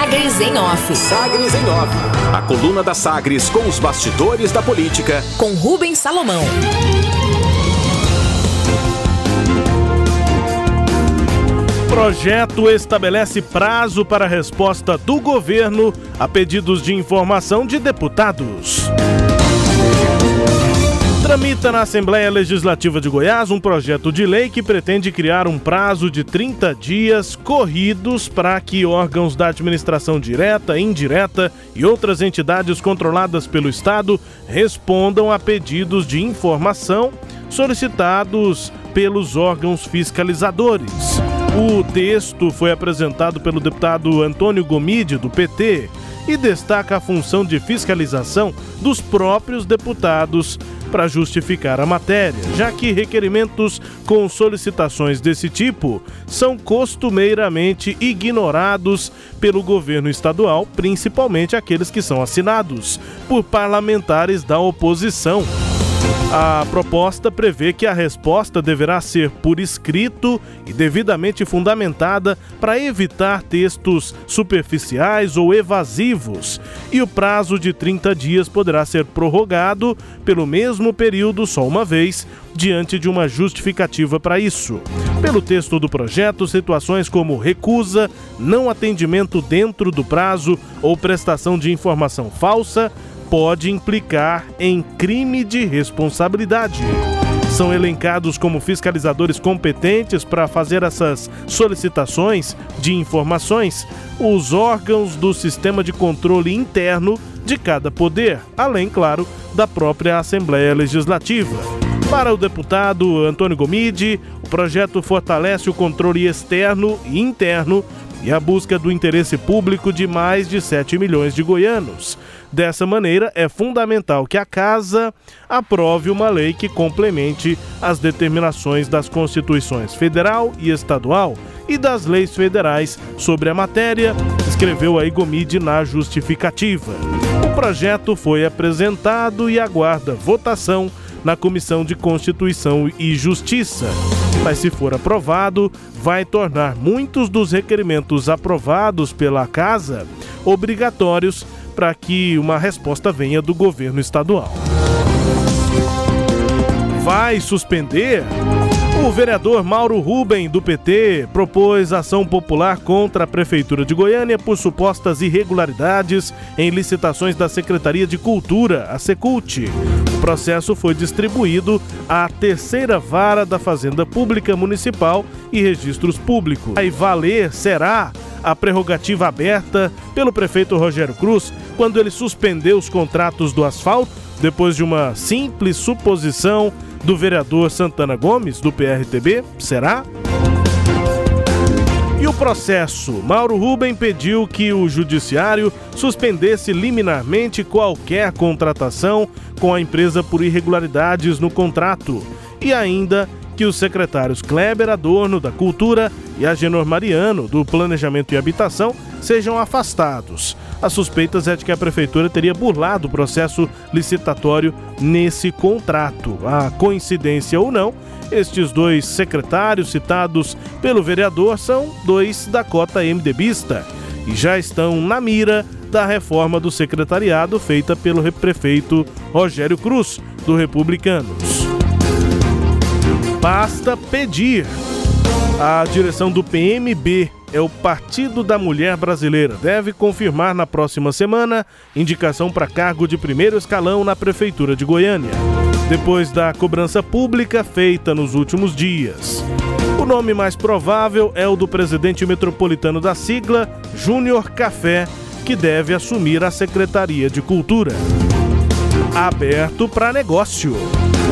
Sagres em Off. Sagres em Off. A coluna da Sagres com os bastidores da política. Com Rubens Salomão. Projeto estabelece prazo para resposta do governo a pedidos de informação de deputados. Tramita na Assembleia Legislativa de Goiás um projeto de lei que pretende criar um prazo de 30 dias corridos para que órgãos da administração direta, indireta e outras entidades controladas pelo Estado respondam a pedidos de informação solicitados pelos órgãos fiscalizadores. O texto foi apresentado pelo deputado Antônio Gomide, do PT, e destaca a função de fiscalização dos próprios deputados para justificar a matéria, já que requerimentos com solicitações desse tipo são costumeiramente ignorados pelo governo estadual, principalmente aqueles que são assinados por parlamentares da oposição. A proposta prevê que a resposta deverá ser por escrito e devidamente fundamentada para evitar textos superficiais ou evasivos, e o prazo de 30 dias poderá ser prorrogado pelo mesmo período só uma vez, diante de uma justificativa para isso. Pelo texto do projeto, situações como recusa, não atendimento dentro do prazo ou prestação de informação falsa pode implicar em crime de responsabilidade. São elencados como fiscalizadores competentes para fazer essas solicitações de informações os órgãos do sistema de controle interno de cada poder, além, claro, da própria Assembleia Legislativa. Para o deputado Antônio Gomide, o projeto fortalece o controle externo e interno e a busca do interesse público de mais de 7 milhões de goianos. Dessa maneira, é fundamental que a Casa aprove uma lei que complemente as determinações das Constituições Federal e Estadual e das leis federais sobre a matéria, escreveu a Igomide na justificativa. O projeto foi apresentado e aguarda votação na Comissão de Constituição e Justiça. Mas, se for aprovado, vai tornar muitos dos requerimentos aprovados pela Casa obrigatórios para que uma resposta venha do governo estadual. Vai suspender? O vereador Mauro Ruben, do PT, propôs ação popular contra a Prefeitura de Goiânia por supostas irregularidades em licitações da Secretaria de Cultura, a Secult. O processo foi distribuído à terceira vara da Fazenda Pública Municipal e Registros Públicos. Vai valer, será, a prerrogativa aberta pelo prefeito Rogério Cruz quando ele suspendeu os contratos do asfalto depois de uma simples suposição do vereador Santana Gomes, do PRTB? Será? E o processo? Mauro Ruben pediu que o judiciário suspendesse liminarmente qualquer contratação com a empresa por irregularidades no contrato e ainda que os secretários Kleber Adorno, da Cultura, e Agenor Mariano, do Planejamento e Habitação, sejam afastados. As suspeitas é de que a prefeitura teria burlado o processo licitatório nesse contrato. A coincidência ou não, estes dois secretários citados pelo vereador são dois da cota MDBista e já estão na mira da reforma do secretariado feita pelo prefeito Rogério Cruz, do Republicanos. Basta pedir. A direção do PMB é o Partido da Mulher Brasileira. Deve confirmar na próxima semana indicação para cargo de primeiro escalão na Prefeitura de Goiânia, depois da cobrança pública feita nos últimos dias. O nome mais provável é o do presidente metropolitano da sigla, Júnior Café, que deve assumir a Secretaria de Cultura. Aberto para negócio.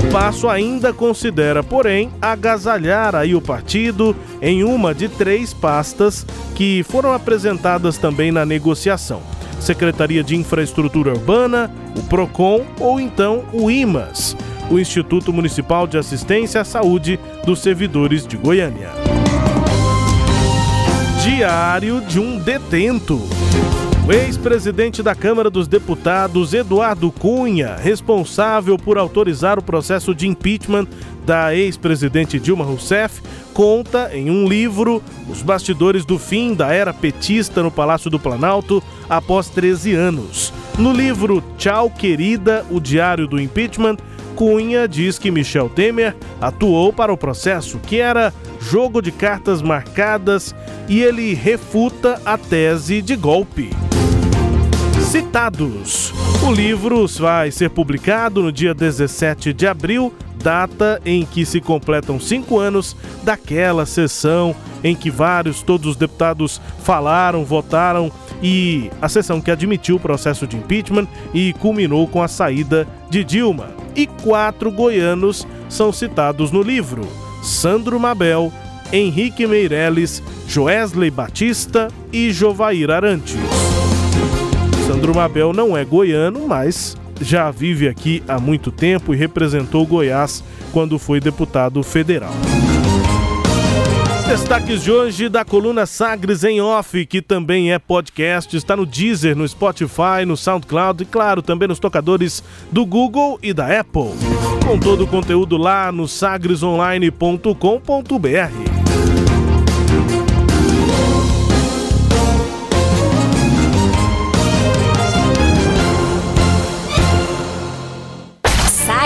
O passo ainda considera, porém, agasalhar aí o partido em uma de três pastas que foram apresentadas também na negociação. Secretaria de Infraestrutura Urbana, o PROCON ou então o IMAS, o Instituto Municipal de Assistência à Saúde dos Servidores de Goiânia. Diário de um detento. O ex-presidente da Câmara dos Deputados, Eduardo Cunha, responsável por autorizar o processo de impeachment da ex-presidente Dilma Rousseff, conta em um livro os bastidores do fim da era petista no Palácio do Planalto após 13 anos. No livro Tchau Querida, o Diário do Impeachment, Cunha diz que Michel Temer atuou para o processo, que era jogo de cartas marcadas, e ele refuta a tese de golpe. Citados. O livro vai ser publicado no dia 17 de abril, data em que se completam cinco anos daquela sessão em que vários, todos os deputados falaram, votaram e a sessão que admitiu o processo de impeachment e culminou com a saída de Dilma. E quatro goianos são citados no livro: Sandro Mabel, Henrique Meirelles, Joesley Batista e Jovair Arantes. Sandro Mabel não é goiano, mas já vive aqui há muito tempo e representou Goiás quando foi deputado federal. Destaques de hoje da coluna Sagres em Off, que também é podcast, está no Deezer, no Spotify, no SoundCloud e, claro, também nos tocadores do Google e da Apple. Com todo o conteúdo lá no sagresonline.com.br.